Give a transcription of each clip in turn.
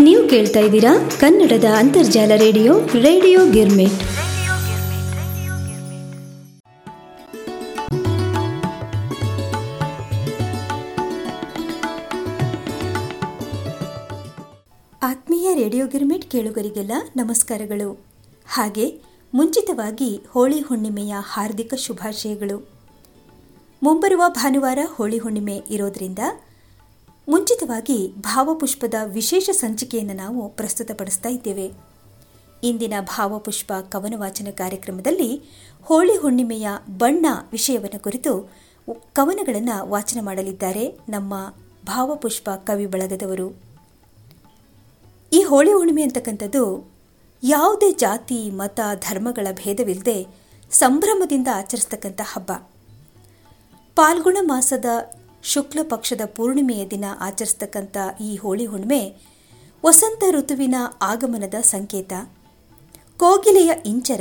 ನೀವು ಕೇಳ್ತಾ ಇದ್ದೀರಾ ಕನ್ನಡದ ಅಂತರ್ಜಾಲ ರೇಡಿಯೋ ರೇಡಿಯೋ ಗಿರ್ಮಿಟ್. ಆತ್ಮೀಯ ರೇಡಿಯೋ ಗಿರ್ಮಿಟ್ ಕೇಳುಗರಿಗೆಲ್ಲ ನಮಸ್ಕಾರಗಳು. ಹಾಗೆ ಮುಂಚಿತವಾಗಿ ಹೋಳಿ ಹುಣ್ಣಿಮೆಯ ಹಾರ್ದಿಕ ಶುಭಾಶಯಗಳು. ಮುಂಬರುವ ಭಾನುವಾರ ಹೋಳಿ ಹುಣ್ಣಿಮೆ ಇರೋದ್ರಿಂದ ಮುಂಚಿತವಾಗಿ ಭಾವಪುಷ್ಪದ ವಿಶೇಷ ಸಂಚಿಕೆಯನ್ನು ನಾವು ಪ್ರಸ್ತುತಪಡಿಸ್ತಾ ಇದ್ದೇವೆ. ಇಂದಿನ ಭಾವಪುಷ್ಪ ಕವನ ವಾಚನ ಕಾರ್ಯಕ್ರಮದಲ್ಲಿ ಹೋಳಿ ಹುಣ್ಣಿಮೆಯ ಬಣ್ಣ ವಿಷಯವನ್ನು ಕುರಿತು ಕವನಗಳನ್ನು ವಾಚನ ಮಾಡಲಿದ್ದಾರೆ ನಮ್ಮ ಭಾವಪುಷ್ಪ ಕವಿ ಬಳಗದವರು. ಈ ಹೋಳಿ ಹುಣ್ಣಿಮೆ ಅಂತಕ್ಕಂಥದ್ದು ಯಾವುದೇ ಜಾತಿ, ಮತ, ಧರ್ಮಗಳ ಭೇದವಿಲ್ಲದೆ ಸಂಭ್ರಮದಿಂದ ಆಚರಿಸ್ತಕ್ಕಂಥ ಹಬ್ಬ. ಪಾಲ್ಗುಣ ಮಾಸದ ಶುಕ್ಲ ಪಕ್ಷದ ಪೂರ್ಣಿಮೆಯ ದಿನ ಆಚರಿಸ್ತಕ್ಕಂಥ ಈ ಹೋಳಿ ಹುಣ್ಣಿಮೆ ವಸಂತ ಋತುವಿನ ಆಗಮನದ ಸಂಕೇತ. ಕೋಗಿಲೆಯ ಇಂಚರ,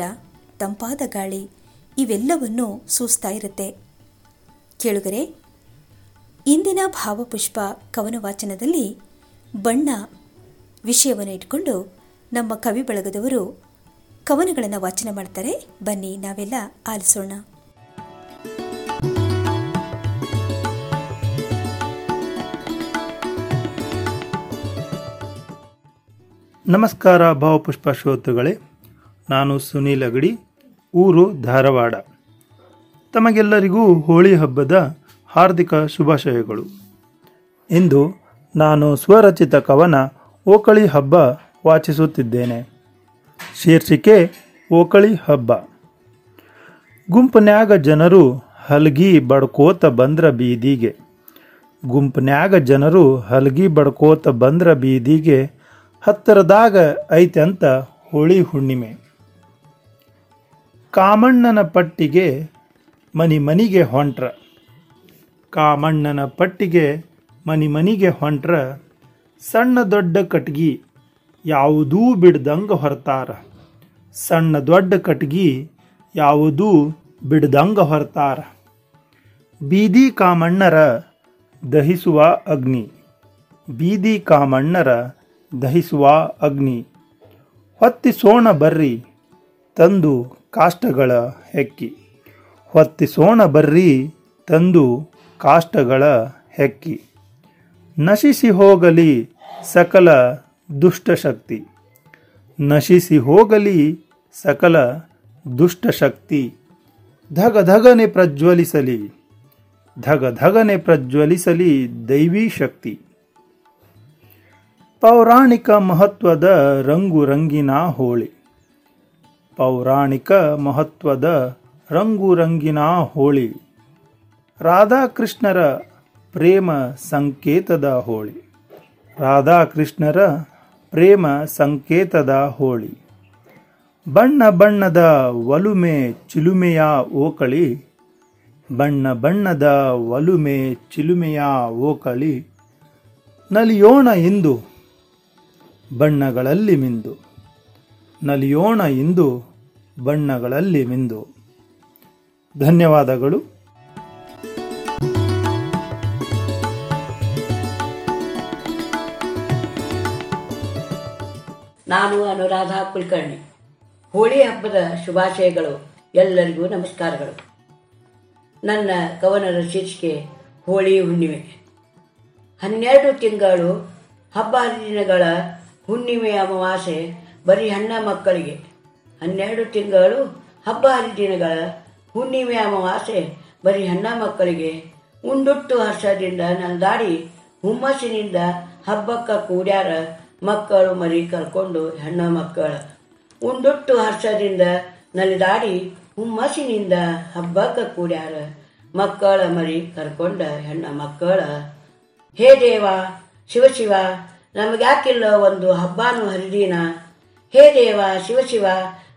ತಂಪಾದ ಗಾಳಿ, ಇವೆಲ್ಲವನ್ನೂ ಸೂಸ್ತಾ ಇರುತ್ತೆ. ಕೇಳುಗರೆ, ಇಂದಿನ ಭಾವಪುಷ್ಪ ಕವನ ವಾಚನದಲ್ಲಿ ಬಣ್ಣ ವಿಷಯವನ್ನು ಇಟ್ಕೊಂಡು ನಮ್ಮ ಕವಿ ಬಳಗದವರು ಕವನಗಳನ್ನು ವಾಚನ ಮಾಡ್ತಾರೆ. ಬನ್ನಿ, ನಾವೆಲ್ಲ ಆಲಿಸೋಣ. ನಮಸ್ಕಾರ ಭಾವಪುಷ್ಪ ಶ್ರೋತೃಗಳೇ, ನಾನು ಸುನೀಲ್ ಅಗಡಿ, ಊರು ಧಾರವಾಡ. ತಮಗೆಲ್ಲರಿಗೂ ಹೋಳಿ ಹಬ್ಬದ ಹಾರ್ದಿಕ ಶುಭಾಶಯಗಳು. ಇಂದು ನಾನು ಸ್ವರಚಿತ ಕವನ ಓಕಳಿ ಹಬ್ಬ ವಾಚಿಸುತ್ತಿದ್ದೇನೆ. ಶೀರ್ಷಿಕೆ, ಓಕಳಿ ಹಬ್ಬ. ಗುಂಪನ್ಯಾಗ ಜನರು ಹಲಗಿ ಬಡ್ಕೋತ ಬಂದ್ರ ಬೀದಿಗೆ. ಗುಂಪನ್ಯಾಗ ಜನರು ಹಲಗಿ ಬಡ್ಕೋತ ಬಂದ್ರ ಬೀದಿಗೆ ಹತ್ತಿರದಾಗ ಐತೆ ಅಂತ ಹೋಳಿ ಹುಣ್ಣಿಮೆ. ಕಾಮಣ್ಣನ ಪಟ್ಟಿಗೆ ಮನಿ ಮನಿಗೆ ಹೊಂಟ್ರ. ಕಾಮಣ್ಣನ ಪಟ್ಟಿಗೆ ಮನಿ ಮನಿಗೆ ಹೊಂಟ್ರ. ಸಣ್ಣ ದೊಡ್ಡ ಕಟ್ಗಿ ಯಾವುದೂ ಬಿಡ್ದಂಗ ಹೊರತಾರ. ಸಣ್ಣ ದೊಡ್ಡ ಕಟ್ಗಿ ಯಾವುದೂ ಬಿಡ್ದಂಗ ಹೊರತಾರ. ಬೀದಿ ಕಾಮಣ್ಣರ ದಹಿಸುವ ಅಗ್ನಿ. ಬೀದಿ ಕಾಮಣ್ಣರ ದಹಿಸುವ ಅಗ್ನಿ. ಹೊತ್ತಿಸೋಣ ಬರ್ರಿ ತಂದು ಕಾಷ್ಟಗಳ ಹೆಕ್ಕಿ. ಹೊತ್ತಿಸೋಣ ಬರ್ರಿ ತಂದು ಕಾಷ್ಟಗಳ ಹೆಕ್ಕಿ. ನಶಿಸಿ ಹೋಗಲಿ ಸಕಲ ದುಷ್ಟಶಕ್ತಿ. ನಶಿಸಿ ಹೋಗಲಿ ಸಕಲ ದುಷ್ಟಶಕ್ತಿ. ಧಗ ಧಗನೆ ಪ್ರಜ್ವಲಿಸಲಿ. ಧಗ ಧಗನೆ ಪ್ರಜ್ವಲಿಸಲಿ ದೈವೀ ಶಕ್ತಿ. ಪೌರಾಣಿಕ ಮಹತ್ವದ ರಂಗು ರಂಗಿನ ಹೋಳಿ. ಪೌರಾಣಿಕ ಮಹತ್ವದ ರಂಗು ರಂಗಿನ ಹೋಳಿ. ರಾಧಾಕೃಷ್ಣರ ಪ್ರೇಮ ಸಂಕೇತದ ಹೋಳಿ. ರಾಧಾಕೃಷ್ಣರ ಪ್ರೇಮ ಸಂಕೇತದ ಹೋಳಿ. ಬಣ್ಣ ಬಣ್ಣದ ಒಲುಮೆ ಚಿಲುಮೆಯ ಓಕಳಿ. ಬಣ್ಣ ಬಣ್ಣದ ಒಲುಮೆ ಚಿಲುಮೆಯ ಓಕಳಿ. ನಲಿಯೋಣ ಇಂದು ಬಣ್ಣಗಳಲ್ಲಿ ಮಿಂದು. ನಲಿಯೋಣ ಇಂದು, ಬಣ್ಣಗಳಲ್ಲಿ ಮಿಂದು. ಧನ್ಯವಾದಗಳು. ನಾನು ಅನುರಾಧ ಕುಲಕರ್ಣಿ. ಹೋಳಿ ಹಬ್ಬದ ಶುಭಾಶಯಗಳು. ಎಲ್ಲರಿಗೂ ನಮಸ್ಕಾರಗಳು. ನನ್ನ ಕವನದ ಶೀರ್ಷಿಕೆ ಹೋಳಿ ಹುಣ್ಣಿಮೆ. ಹನ್ನೆರಡು ತಿಂಗಳು ಹಬ್ಬ ಹರಿದಿನಗಳ ಹುಣ್ಣಿಮೆ ಅಮಾವಾಸ್ಯೆ ಬರೀ ಹೆಣ್ಣ ಮಕ್ಕಳಿಗೆ. ಹನ್ನೆರಡು ತಿಂಗಳು ಹಬ್ಬ ಹರಿದಿನಗಳ ಹುಣ್ಣಿಮೆ ಅಮಾವಾಸ್ಯೆ ಬರೀ ಹೆಣ್ಣ ಮಕ್ಕಳಿಗೆ. ಉಂಡುಟ್ಟು ಹರ್ಷದಿಂದ ನಲ್ದಾಡಿ, ಹುಮ್ಮಸ್ಸಿನಿಂದ ಹಬ್ಬಕ್ಕ ಕೂಡ್ಯಾರ ಮಕ್ಕಳು ಮರಿ ಕರ್ಕೊಂಡು ಹೆಣ್ಣ ಮಕ್ಕಳ. ಉಂಡುಟ್ಟು ಹರ್ಷದಿಂದ ನಲಿದಾಡಿ, ಹುಮ್ಮಸ್ಸಿನಿಂದ ಹಬ್ಬಕ್ಕ ಕೂಡ್ಯಾರ ಮಕ್ಕಳ ಮರಿ ಕರ್ಕೊಂಡ ಹೆಣ್ಣ ಮಕ್ಕಳ. ಹೇ ದೇವ ಶಿವಶಿವ ನಮಗ್ಯಾಕಿಲ್ಲ ಒಂದು ಹಬ್ಬಾನು ಹರಿದೀನ? ಹೇ ದೇವ ಶಿವಶಿವ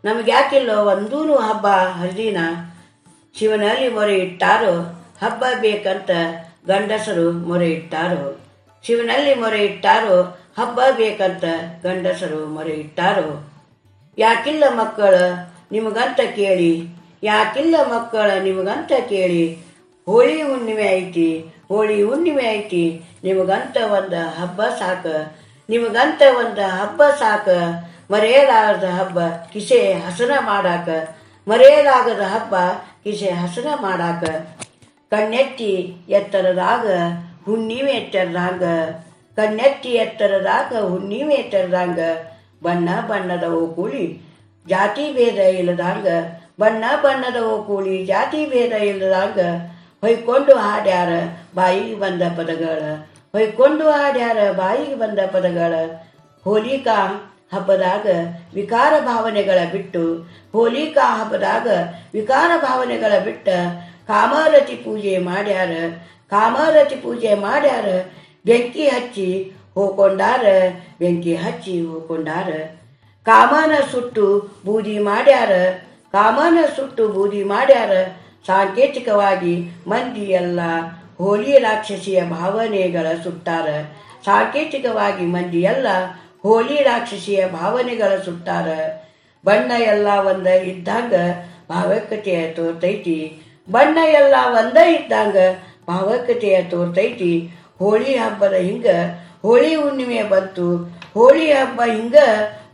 ನಮಗ್ಯಾಕಿಲ್ಲೋ ಒಂದೂನು ಹಬ್ಬ ಹರಿದೀನ? ಶಿವನಲ್ಲಿ ಮೊರೆ ಇಟ್ಟಾರೋ ಹಬ್ಬ ಬೇಕಂತ ಗಂಡಸರು ಮೊರೆ ಇಟ್ಟಾರೋ ಶಿವನಲ್ಲಿ ಮೊರೆ ಇಟ್ಟಾರೋ ಹಬ್ಬ ಬೇಕಂತ ಗಂಡಸರು ಮೊರೆ ಇಟ್ಟಾರೋ ಯಾಕಿಲ್ಲ ಮಕ್ಕಳ ನಿಮಗಂತ ಕೇಳಿ? ಯಾಕಿಲ್ಲ ಮಕ್ಕಳ ನಿಮಗಂತ ಕೇಳಿ? ಹೋಳಿ ಹುಣ್ಣಿಮೆ ಐತಿ, ಹೋಳಿ ಹುಣ್ಣಿಮೆ ಐತಿ, ನಿಮಗಂತ ಒಂದು ಹಬ್ಬ ಸಾಕ. ನಿಮಗಂತ ಒಂದು ಹಬ್ಬ ಸಾಕ. ಮರೆಯಲಾಗದ ಹಬ್ಬ ಕಿಸೆ ಹಸನ ಮಾಡಾಕ. ಮರೆಯಲಾಗದ ಹಬ್ಬ ಕಿಸೆ ಹಸನ ಮಾಡಾಕ. ಕಣ್ಣೆತ್ತಿ ಎತ್ತರದಾಗ ಹುಣ್ಣಿಮೆ ಎತ್ತರದಾಗ ಕಣ್ಣೆತ್ತಿ ಎತ್ತರದಾಗ ಹುಣ್ಣಿಮೆ ಎತ್ತರದಾಗ ಬಣ್ಣ ಬಣ್ಣದ ಕೂಳಿ ಜಾತಿ ಭೇದ ಇಲ್ಲದಂಗ. ಬಣ್ಣ ಬಣ್ಣದ ಕೂಳಿ ಜಾತಿ ಭೇದ ಇಲ್ಲದಂಗ. ಹೊಯ್ಕೊಂಡು ಹಾಡ್ಯಾರ ಬಾಯಿಗೆ ಬಂದ ಪದಗಳ, ಹೊಯ್ಕೊಂಡು ಹಾಡ್ಯಾರ ಬಾಯಿಗೆ ಬಂದ ಪದಗಳ. ಹೋಲಿಕಾ ಹಬ್ಬದಾಗ ವಿಕಾರ ಭಾವನೆಗಳ ಬಿಟ್ಟು, ಹೋಲಿಕಾ ಹಬ್ಬದಾಗ ವಿಕಾರ ಭಾವನೆಗಳ ಬಿಟ್ಟ ಕಾಮರತಿ ಪೂಜೆ ಮಾಡ್ಯಾರ. ಕಾಮರತಿ ಪೂಜೆ ಮಾಡ್ಯಾರ, ಬೆಂಕಿ ಹಚ್ಚಿ ಹೋಕೊಂಡಾರ, ಬೆಂಕಿ ಹಚ್ಚಿ ಹೋಕೊಂಡಾರ. ಕಾಮನ ಸುಟ್ಟು ಬೂದಿ ಮಾಡ್ಯಾರ, ಕಾಮನ ಸುಟ್ಟು ಬೂದಿ ಮಾಡ್ಯಾರ ಸಾಂಕೇತಿಕವಾಗಿ ಮಂದಿ ಎಲ್ಲ ಹೋಲಿ ರಾಕ್ಷಸಿಯ ಭಾವನೆಗಳ ಸುಟ್ಟಾರ ಸಾಂಕೇತಿಕವಾಗಿ ಮಂದಿ ಎಲ್ಲ ಹೋಲಿ ರಾಕ್ಷಸಿಯ ಭಾವನೆಗಳ ಸುಟ್ಟಾರ ಬಣ್ಣ ಎಲ್ಲ ಒಂದ ಇದ್ದಾಗ ಭಾವಕತೆಯ ತೋರ್ತೈತಿ. ಬಣ್ಣ ಎಲ್ಲ ಒಂದ ಇದ್ದಾಗ ಭಾವಕತೆಯ ತೋರ್ತೈತಿ. ಹೋಳಿ ಹಬ್ಬದ ಹಿಂಗ ಹೋಳಿ ಹುಣ್ಣಿಮೆ ಬಂತು. ಹೋಳಿ ಹಬ್ಬ ಹಿಂಗ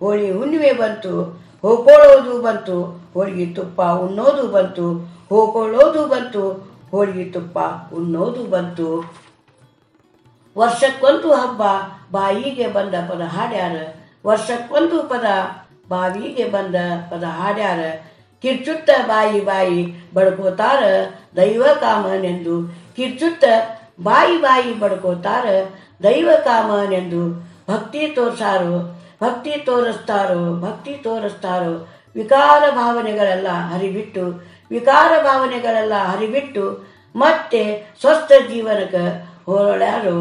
ಹೋಳಿ ಹುಣ್ಣಿಮೆ ಬಂತು. ಹೋಕೊಳ್ಳೋದು ಬಂತು, ಹೋಳಿಗೆ ತುಪ್ಪ ಉಣ್ಣೋದು ಬಂತು, ಹೋಕೊಳ್ಳೋದು ಬಂತು, ಹೋಳಿಗೆ ತುಪ್ಪ ಉಣ್ಣೋದು ಬಂತು. ವರ್ಷಕ್ಕೊಂದು ಹಬ್ಬ ಬಾಯಿಗೆ ಬಂದ ಪದ ಹಾಡ್ಯಾರ, ವರ್ಷಕ್ಕೊಂದು ಪದ ಬಾವಿಗೆ ಬಂದ ಪದ ಹಾಡ್ಯಾರ. ಕಿರ್ಚುತ್ತ ಬಾಯಿ ಬಾಯಿ ಬಡ್ಕೋತಾರ ದೈವ ಕಾಮನೆಂದು ಕಿರ್ಚುತ್ತ ಬಾಯಿ ಬಾಯಿ ಬಡ್ಕೋತಾರ ದೈವ ಕಾಮನೆಂದು. ಭಕ್ತಿ ತೋರ್ಸಾರು ಭಕ್ತಿ ತೋರಿಸ್ತಾರೋ ಭಕ್ತಿ ತೋರಿಸ್ತಾರೋ, ವಿಕಾರ ಭಾವನೆಗಳೆಲ್ಲ ಹರಿಬಿಟ್ಟು, ವಿಕಾರ ಭಾವನೆಗಳೆಲ್ಲ ಹರಿಬಿಟ್ಟು ಮತ್ತೆ ಸ್ವಸ್ಥ ಜೀವನಕ್ಕೆ ಹೋರಾಡ್ಯಾರೋ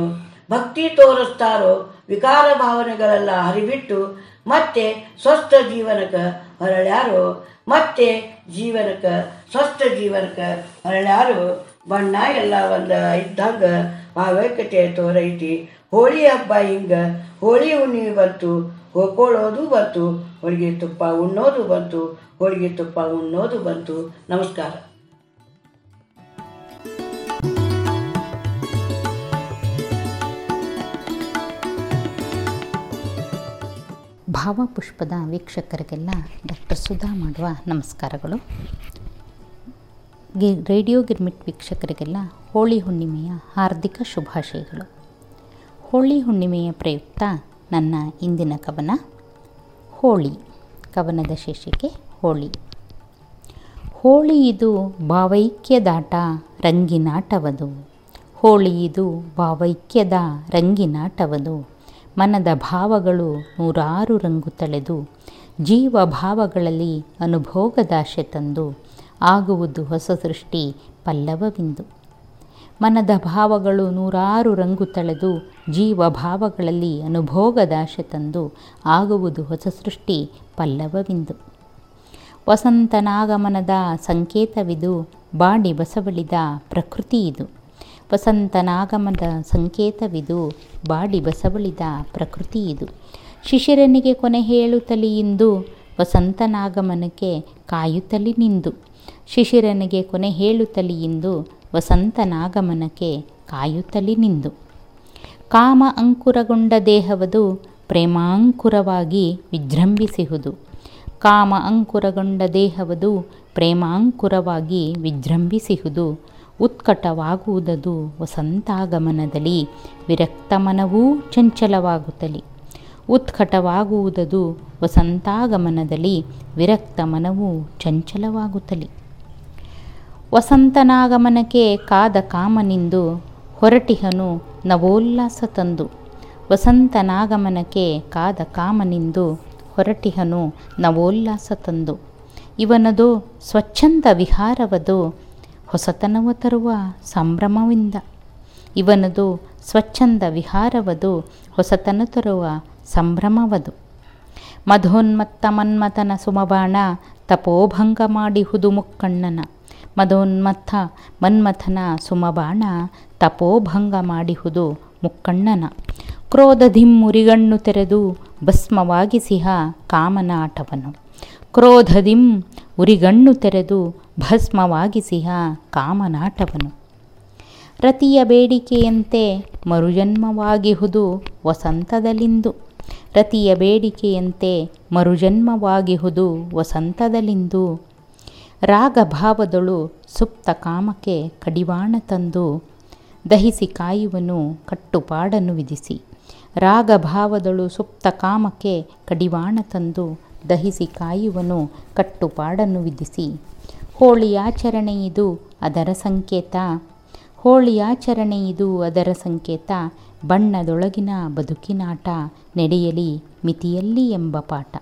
ಭಕ್ತಿ ತೋರಿಸ್ತಾರೋ, ವಿಕಾರ ಭಾವನೆಗಳೆಲ್ಲ ಹರಿಬಿಟ್ಟು ಮತ್ತೆ ಸ್ವಸ್ಥ ಜೀವನಕ್ಕೆ ಹೊರಳ್ಯಾರೋ, ಮತ್ತೆ ಜೀವನಕ್ಕೆ, ಸ್ವಸ್ಥ ಜೀವನಕ್ಕೆ ಹೊರಳ್ಯಾರೋ, ಬಣ್ಣ ಎಲ್ಲ ಒಂದು ಇದ್ದಾಗ ಭಾವೈಕ್ಯತೆ ತೋರೈತಿ. ಹೋಳಿ ಹಬ್ಬ ಹಿಂಗ, ಹೋಳಿ ಹುಣ್ಣಿಮೆ ಬಂತು ಹೋಗ್ಕೊಳ್ಳೋದು ಬಂತು, ಹೋಳಿಗೆ ತುಪ್ಪ ಉಣ್ಣೋದು ಬಂತು, ಹೋಳಿಗೆ ತುಪ್ಪ ಉಣ್ಣೋದು ಬಂತು. ನಮಸ್ಕಾರ. ಭಾವಪುಷ್ಪದ ವೀಕ್ಷಕರಿಗೆಲ್ಲ ಡಾಕ್ಟರ್ ಸುಧಾ ಮಾಡುವ ನಮಸ್ಕಾರಗಳು. ಗಿ, ರೇಡಿಯೋ ಗಿರ್ಮಿಟ್ ವೀಕ್ಷಕರಿಗೆಲ್ಲ ಹೋಳಿ ಹುಣ್ಣಿಮೆಯ ಹಾರ್ದಿಕ ಶುಭಾಶಯಗಳು. ಹೋಳಿ ಹುಣ್ಣಿಮೆಯ ಪ್ರಯುಕ್ತ ನನ್ನ ಇಂದಿನ ಕವನ ಹೋಳಿ, ಕವನದ ಶೀರ್ಷಿಕೆ ಹೋಳಿ. ಹೋಳಿ ಇದು ಭಾವೈಕ್ಯದಾಟ ರಂಗಿನಾಟವದು. ಹೋಳಿ ಇದು ಭಾವೈಕ್ಯದ, ರಂಗಿನಾಟವದು. ಮನದ ಭಾವಗಳು ನೂರಾರು ರಂಗು ತಳೆದು, ಜೀವ ಭಾವಗಳಲ್ಲಿ ಅನುಭೋಗದಾಶೆ ತಂದು, ಆಗುವುದು ಹೊಸ ಸೃಷ್ಟಿ ಪಲ್ಲವವಿಂದು ಮನದ ಭಾವಗಳು ನೂರಾರು ರಂಗು ತಳೆದು ಜೀವ ಭಾವಗಳಲ್ಲಿ ಅನುಭೋಗದಾಶೆ ತಂದು ಆಗುವುದು ಹೊಸ ಸೃಷ್ಟಿ ಪಲ್ಲವವಿಂದು ವಸಂತನಾಗಮನದ ಸಂಕೇತವಿದು, ಬಾಡಿ ಬಸವಳಿದ ಪ್ರಕೃತಿ ಇದು. ವಸಂತನಾಗಮನದ ಸಂಕೇತವಿದು, ಬಾಡಿ ಬಸವಳಿದ ಪ್ರಕೃತಿ ಇದು. ಶಿಶಿರನಿಗೆ ಕೊನೆ ಹೇಳುತ್ತಲಿ ಇಂದು, ವಸಂತನಾಗಮನಕ್ಕೆ ಕಾಯುತ್ತಲಿ ನಿಂದು. ಶಿಶಿರನಿಗೆ ಕೊನೆ ಹೇಳುತ್ತಲಿ ಇಂದು ವಸಂತನಾಗಮನಕ್ಕೆ ಕಾಯುತ್ತಲಿ ನಿಂದು. ಕಾಮ ಅಂಕುರಗೊಂಡ ದೇಹವದು ಪ್ರೇಮಾಂಕುರವಾಗಿ ವಿಜೃಂಭಿಸಿಹುದು. ಕಾಮ ಅಂಕುರಗೊಂಡ ದೇಹವದು ಪ್ರೇಮಾಂಕುರವಾಗಿ ವಿಜೃಂಭಿಸಿಹುದು. ಉತ್ಕಟವಾಗುವುದದು ವಸಂತಾಗಮನದಲ್ಲಿ ವಿರಕ್ತಮನವೂ ಚಂಚಲವಾಗುತ್ತಲಿ. ಉತ್ಕಟವಾಗುವುದದು ವಸಂತಾಗಮನದಲ್ಲಿ ವಿರಕ್ತಮನವೂ ಚಂಚಲವಾಗುತ್ತಲಿ. ವಸಂತನಾಗಮನಕ್ಕೆ ಕಾದ ಕಾಮನಿಂದು ಹೊರಟಿಹನು ನವೋಲ್ಲಾಸ ತಂದು. ವಸಂತನಾಗಮನಕ್ಕೆ ಕಾದ ಕಾಮನಿಂದು ಹೊರಟಿಹನು ನವೋಲ್ಲಾಸ ತಂದು. ಇವನದು ಸ್ವಚ್ಛಂದ ವಿಹಾರವದು ಹೊಸತನವ ತರುವ ಸಂಭ್ರಮವಿಂದ. ಇವನದು ಸ್ವಚ್ಛಂದ ವಿಹಾರವದು ಹೊಸತನ ತರುವ ಸಂಭ್ರಮವದು. ಮಧೋನ್ಮತ್ತ ಮನ್ಮಥನ ಸುಮಬಾಣ ತಪೋಭಂಗ ಮಾಡಿಹುದು ಮುಕ್ಕಣ್ಣನ. ಮಧೋನ್ಮತ್ತ ಮನ್ಮಥನ ಸುಮಬಾಣ ತಪೋಭಂಗ ಮಾಡಿಹುದು ಮುಕ್ಕಣ್ಣನ. ಕ್ರೋಧದಿಮ್ಮುರಿಗಣ್ಣು ತೆರೆದು ಭಸ್ಮವಾಗಿಸಿಹ ಕಾಮನಾಟವನು. ಕ್ರೋಧದಿಂ ಉರಿಗಣ್ಣು ತೆರೆದು ಭಸ್ಮವಾಗಿಸಿಹ ಕಾಮನಾಟವನು. ರತಿಯ ಬೇಡಿಕೆಯಂತೆ ಮರುಜನ್ಮವಾಗಿಹುದು ವಸಂತದಲಿಂದು. ರತಿಯ ಬೇಡಿಕೆಯಂತೆ ಮರುಜನ್ಮವಾಗಿಹುದು ವಸಂತದಲಿಂದು ರಾಗಭಾವದಳು ಸುಪ್ತ ಕಾಮಕ್ಕೆ ಕಡಿವಾಣ ತಂದು ದಹಿಸಿ ಕಾಯುವನು ಕಟ್ಟುಪಾಡನ್ನು ವಿಧಿಸಿ. ರಾಗಭಾವದಳು ಸುಪ್ತ ಕಾಮಕ್ಕೆ ಕಡಿವಾಣ ತಂದು ದಹಿಸಿ ಕಾಯುವನು ಕಟ್ಟುಪಾಡನ್ನು ವಿಧಿಸಿ. ಹೋಳಿಯಾಚರಣೆ ಇದು ಅದರ ಸಂಕೇತ. ಹೋಳಿಯಾಚರಣೆ ಇದು ಅದರ ಸಂಕೇತ. ಬಣ್ಣದೊಳಗಿನ ಬದುಕಿನಾಟ ನಡೆಯಲಿ ಮಿತಿಯಲ್ಲಿ ಎಂಬ ಪಾಠ.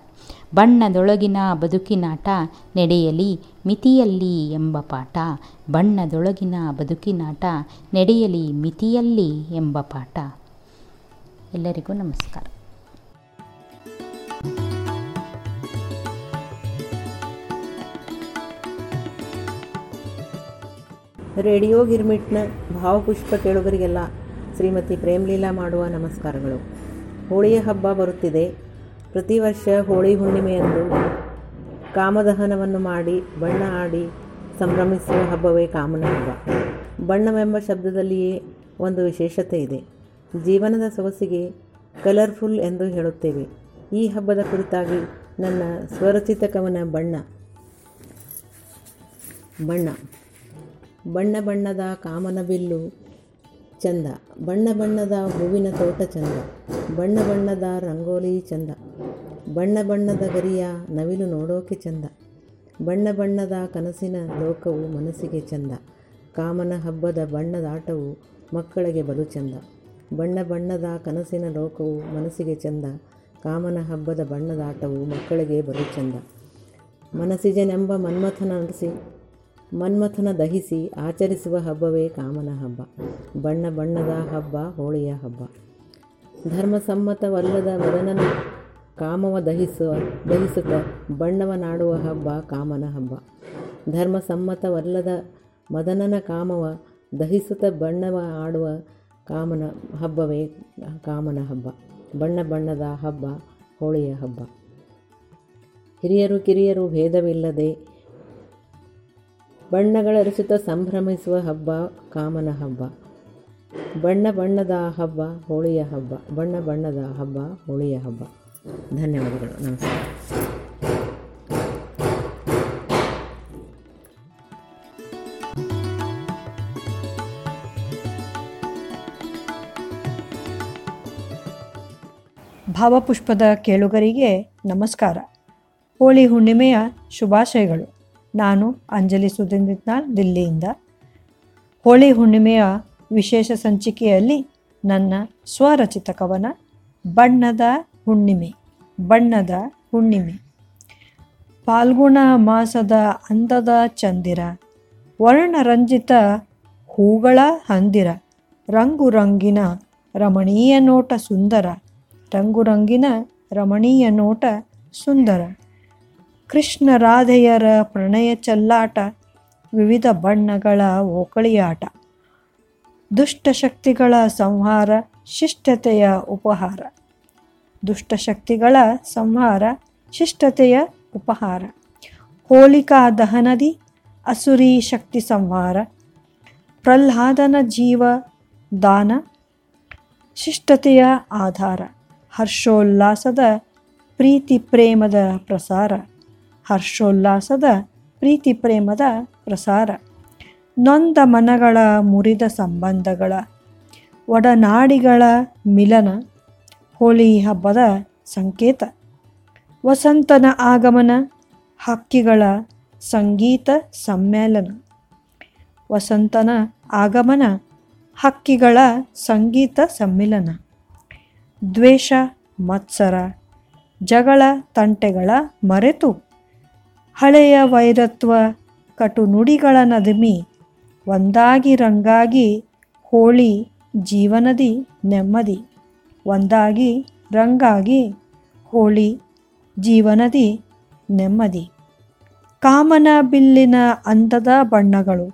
ಬಣ್ಣದೊಳಗಿನ ಬದುಕಿನಾಟ ನಡೆಯಲಿ ಮಿತಿಯಲ್ಲಿ ಎಂಬ ಪಾಠ. ಬಣ್ಣದೊಳಗಿನ ಬದುಕಿನಾಟ ನಡೆಯಲಿ ಮಿತಿಯಲ್ಲಿ ಎಂಬ ಪಾಠ. ಎಲ್ಲರಿಗೂ ನಮಸ್ಕಾರ. ರೇಡಿಯೋ ಗಿರ್ಮಿಟ್ನ ಭಾವಪುಷ್ಪ ಕೇಳುಗರಿಗೆಲ್ಲ ಶ್ರೀಮತಿ ಪ್ರೇಮ್ಲೀಲಾ ಮಾಡುವ ನಮಸ್ಕಾರಗಳು. ಹೋಳಿಯ ಹಬ್ಬ ಬರುತ್ತಿದೆ. ಪ್ರತಿ ವರ್ಷ ಹೋಳಿ ಹುಣ್ಣಿಮೆಯಂದು ಕಾಮದಹನವನ್ನು ಮಾಡಿ, ಬಣ್ಣ ಆಡಿ ಸಂಭ್ರಮಿಸುವ ಹಬ್ಬವೇ ಕಾಮನ ಹಬ್ಬ. ಬಣ್ಣವೆಂಬ ಶಬ್ದದಲ್ಲಿಯೇ ಒಂದು ವಿಶೇಷತೆ ಇದೆ. ಜೀವನದ ಸೊಗಸಿಗೆ ಕಲರ್ಫುಲ್ ಎಂದು ಹೇಳುತ್ತೇವೆ. ಈ ಹಬ್ಬದ ಕುರಿತಾಗಿ ನನ್ನ ಸ್ವರಚಿತ ಕವನ ಬಣ್ಣ. ಬಣ್ಣ. ಬಣ್ಣ ಬಣ್ಣದ ಕಾಮನ ಬಿಲ್ಲು ಚಂದ. ಬಣ್ಣ ಬಣ್ಣದ ಹೂವಿನ ತೋಟ ಚಂದ. ಬಣ್ಣ ಬಣ್ಣದ ರಂಗೋಲಿ ಚಂದ. ಬಣ್ಣ ಬಣ್ಣದ ಗರಿಯ ನವಿಲು ನೋಡೋಕೆ ಚಂದ. ಬಣ್ಣ ಬಣ್ಣದ ಕನಸಿನ ಲೋಕವು ಮನಸ್ಸಿಗೆ ಚಂದ. ಕಾಮನ ಹಬ್ಬದ ಬಣ್ಣದಾಟವು ಮಕ್ಕಳಿಗೆ ಬಲು ಚಂದ. ಬಣ್ಣ ಬಣ್ಣದ ಕನಸಿನ ಲೋಕವು ಮನಸ್ಸಿಗೆ ಚಂದ. ಕಾಮನ ಹಬ್ಬದ ಬಣ್ಣದಾಟವು ಮಕ್ಕಳಿಗೆ ಬಲು ಚಂದ. ಮನಸ್ಸಿಜನೆಂಬ ಮನ್ಮಥನ ನಡೆಸಿ. ಮನ್ಮಥನ ದಹಿಸಿ ಆಚರಿಸುವ ಹಬ್ಬವೇ ಕಾಮನ ಹಬ್ಬ. ಬಣ್ಣ ಬಣ್ಣದ ಹಬ್ಬ, ಹೋಳಿಯ ಹಬ್ಬ. ಧರ್ಮಸಮ್ಮತವಲ್ಲದ ಮದನನ ಕಾಮವ ದಹಿಸುವ, ದಹಿಸುತ್ತ ಬಣ್ಣವನಾಡುವ ಹಬ್ಬ ಕಾಮನ ಹಬ್ಬ. ಧರ್ಮಸಮ್ಮತವಲ್ಲದ ಮದನನ ಕಾಮವ ದಹಿಸುತ್ತ ಬಣ್ಣವ ಆಡುವ ಕಾಮನ ಹಬ್ಬವೇ ಕಾಮನ ಹಬ್ಬ. ಬಣ್ಣ ಬಣ್ಣದ ಹಬ್ಬ, ಹೋಳಿಯ ಹಬ್ಬ. ಹಿರಿಯರು ಕಿರಿಯರು ಭೇದವಿಲ್ಲದೆ ಬಣ್ಣಗಳೆರಸುತ್ತ ಸಂಭ್ರಮಿಸುವ ಹಬ್ಬ ಕಾಮನ ಹಬ್ಬ. ಬಣ್ಣ ಬಣ್ಣದ ಹಬ್ಬ, ಹೋಳಿಯ ಹಬ್ಬ. ಬಣ್ಣ ಬಣ್ಣದ ಹಬ್ಬ, ಹೋಳಿಯ ಹಬ್ಬ. ಧನ್ಯವಾದಗಳು. ನಮಸ್ಕಾರ. ಭಾವಪುಷ್ಪದ ಕೇಳುಗರಿಗೆ ನಮಸ್ಕಾರ. ಹೋಳಿ ಹುಣ್ಣಿಮೆಯ ಶುಭಾಶಯಗಳು. ನಾನು ಅಂಜಲಿ ಸುಧೀಂದ್ರನಾಥ್ ದಿಲ್ಲಿಯಿಂದ. ಹೋಳಿ ಹುಣ್ಣಿಮೆಯ ವಿಶೇಷ ಸಂಚಿಕೆಯಲ್ಲಿ ನನ್ನ ಸ್ವರಚಿತ ಕವನ, ಬಣ್ಣದ ಹುಣ್ಣಿಮೆ ಬಣ್ಣದ ಹುಣ್ಣಿಮೆ. ಫಾಲ್ಗುಣ ಮಾಸದ ಅಂದದ ಚಂದಿರ ವರ್ಣರಂಜಿತ ಹೂಗಳ ಹಂದಿರ ರಂಗು ರಂಗಿನ ರಮಣೀಯ ನೋಟ ಸುಂದರ, ರಂಗುರಂಗಿನ ರಮಣೀಯ ನೋಟ ಸುಂದರ. ಕೃಷ್ಣ ರಾಧೆಯರ ಪ್ರಣಯ ಚೆಲ್ಲಾಟ, ವಿವಿಧ ಬಣ್ಣಗಳ ಓಕಳಿಯಾಟ ದುಷ್ಟಶಕ್ತಿಗಳ ಸಂಹಾರ, ಶಿಷ್ಟತೆಯ ಉಪಹಾರ. ದುಷ್ಟಶಕ್ತಿಗಳ ಸಂಹಾರ, ಶಿಷ್ಟತೆಯ ಉಪಹಾರ. ಹೋಲಿಕಾ ದಹನದಿ, ಅಸುರಿ ಶಕ್ತಿ ಸಂಹಾರ. ಪ್ರಹ್ಲಾದನ ಜೀವ ದಾನ, ಶಿಷ್ಟತೆಯ ಆಧಾರ. ಹರ್ಷೋಲ್ಲಾಸದ, ಪ್ರೀತಿ ಪ್ರೇಮದ ಪ್ರಸಾರ. ಹರ್ಷೋಲ್ಲಾಸದ ಪ್ರೀತಿ ಪ್ರೇಮದ ಪ್ರಸಾರ. ನೊಂದ ಮನಗಳ ಮುರಿದ ಸಂಬಂಧಗಳ, ಒಡನಾಡಿಗಳ ಮಿಲನ, ಹೋಳಿ ಹಬ್ಬದ ಸಂಕೇತ. ವಸಂತನ ಆಗಮನ, ಹಕ್ಕಿಗಳ ಸಂಗೀತ ಸಮ್ಮೇಳನ. ವಸಂತನ ಆಗಮನ, ಹಕ್ಕಿಗಳ ಸಂಗೀತ ಸಮ್ಮಿಲನ. ದ್ವೇಷ, ಮತ್ಸರ, ಜಗಳ ತಂಟೆಗಳ ಮರೆತು. ಹಳೆಯ ವೈರತ್ವ ಕಟು ನುಡಿಗಳ ನದುಮಿ ಒಂದಾಗಿ ರಂಗಾಗಿ ಹೋಳಿ ಜೀವನದಿ ನೆಮ್ಮದಿ, ಒಂದಾಗಿ ರಂಗಾಗಿ ಹೋಳಿ ಜೀವನದಿ ನೆಮ್ಮದಿ. ಕಾಮನ ಬಿಲ್ಲಿನ ಅಂದದ ಬಣ್ಣಗಳು,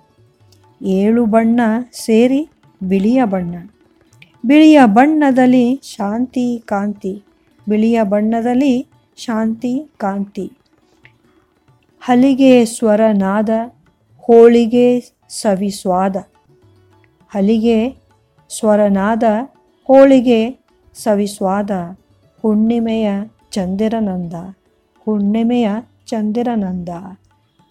ಏಳು ಬಣ್ಣ ಸೇರಿ ಬಿಳಿಯ ಬಣ್ಣ. ಬಿಳಿಯ ಬಣ್ಣದಲ್ಲಿ ಶಾಂತಿ ಕಾಂತಿ, ಬಿಳಿಯ ಬಣ್ಣದಲ್ಲಿ ಶಾಂತಿ ಕಾಂತಿ. ಹಲಿಗೆ ಸ್ವರನಾದ, ಹೋಳಿಗೆ ಸವಿಸ್ವಾದ. ಹಲಿಗೆ ಸ್ವರನಾದ, ಹೋಳಿಗೆ ಸವಿಸ್ವಾದ. ಹುಣ್ಣಿಮೆಯ ಚಂದಿರನಂದ ಹುಣ್ಣಿಮೆಯ ಚಂದಿರನಂದ.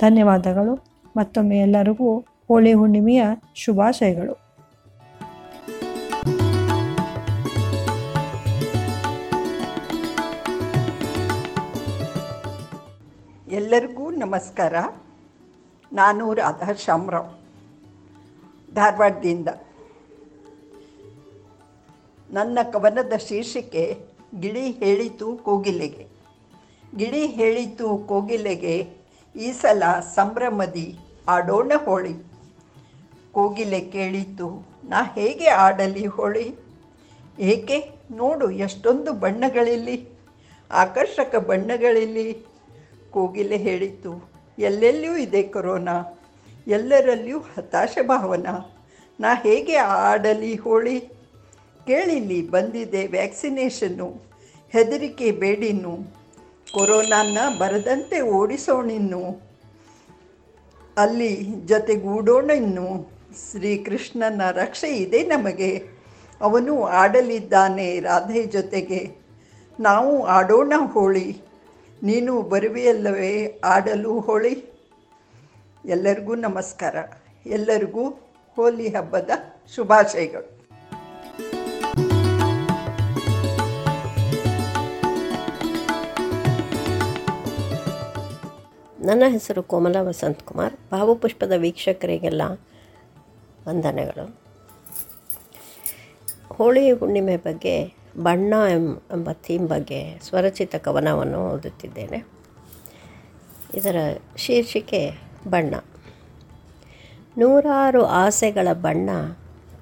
ಧನ್ಯವಾದಗಳು. ಮತ್ತೊಮ್ಮೆ ಎಲ್ಲರಿಗೂ ಹೋಳಿ ಹುಣ್ಣಿಮೆಯ ಶುಭಾಶಯಗಳು. ಎಲ್ಲರಿಗೂ ನಮಸ್ಕಾರ. ನಾನು ರಾಧಾ ಶಾಮ್ರಾವ್ ಧಾರವಾಡದಿಂದ. ನನ್ನ ಕವನದ ಶೀರ್ಷಿಕೆ, ಗಿಳಿ ಹೇಳಿತು ಕೋಗಿಲೆಗೆ. ಗಿಳಿ ಹೇಳಿತು ಕೋಗಿಲೆಗೆ, ಈ ಸಲ ಸಂಭ್ರಮದಿ ಆಡೋಣ ಹೋಳಿ. ಕೋಗಿಲೆ ಕೇಳಿತು, ನಾ ಹೇಗೆ ಆಡಲಿ ಹೋಳಿ? ಏಕೆ? ನೋಡು, ಎಷ್ಟೊಂದು ಬಣ್ಣಗಳಿಲ್ಲಿ, ಆಕರ್ಷಕ ಬಣ್ಣಗಳಿಲ್ಲಿ ಕೋಗಿಲೆ ಹೇಳಿತು ಎಲ್ಲೆಲ್ಲಿಯೂ ಇದೆ ಕೊರೋನಾ? ಎಲ್ಲರಲ್ಲಿಯೂ ಹತಾಶ ಭಾವನ? ನಾ ಹೇಗೆ ಆಡಲಿ ಹೋಳಿ? ಕೇಳಿಲ್ಲಿ ಬಂದಿದೆ ವ್ಯಾಕ್ಸಿನೇಷನ್ನು. ಹೆದರಿಕೆ ಬೇಡಿನ್ನು. ಕೊರೋನಾನ ಬರದಂತೆ ಓಡಿಸೋಣಿನ್ನು. ಅಲ್ಲಿ ಜೊತೆಗೂಡೋಣ ಇನ್ನು. ಶ್ರೀಕೃಷ್ಣನ ರಕ್ಷೆ ಇದೆ ನಮಗೆ. ಅವನು ಆಡಲಿದ್ದಾನೆ ರಾಧೆ ಜೊತೆಗೆ. ನಾವು ಆಡೋಣ ಹೋಳಿ. ನೀನು ಬರುವೆಯಲ್ಲವೇ, ಆಡಲು ಹೋಳಿ. ಎಲ್ಲರಿಗೂ ನಮಸ್ಕಾರ. ಎಲ್ಲರಿಗೂ ಹೋಲಿ ಹಬ್ಬದ ಶುಭಾಶಯಗಳು. ನನ್ನ ಹೆಸರು ಕೋಮಲ ವಸಂತ್ ಕುಮಾರ್ ಭಾವಪುಷ್ಪದ ವೀಕ್ಷಕರಿಗೆಲ್ಲ ವಂದನೆಗಳು. ಹೋಳಿ ಹುಣ್ಣಿಮೆ ಬಗ್ಗೆ ಬಣ್ಣ ಎಂಬ ಥೀಮ್ ಬಗ್ಗೆ ಸ್ವರಚಿತ ಕವನವನ್ನು ಓದುತ್ತಿದ್ದೇನೆ. ಇದರ ಶೀರ್ಷಿಕೆ ಬಣ್ಣ. ನೂರಾರು ಆಸೆಗಳ ಬಣ್ಣ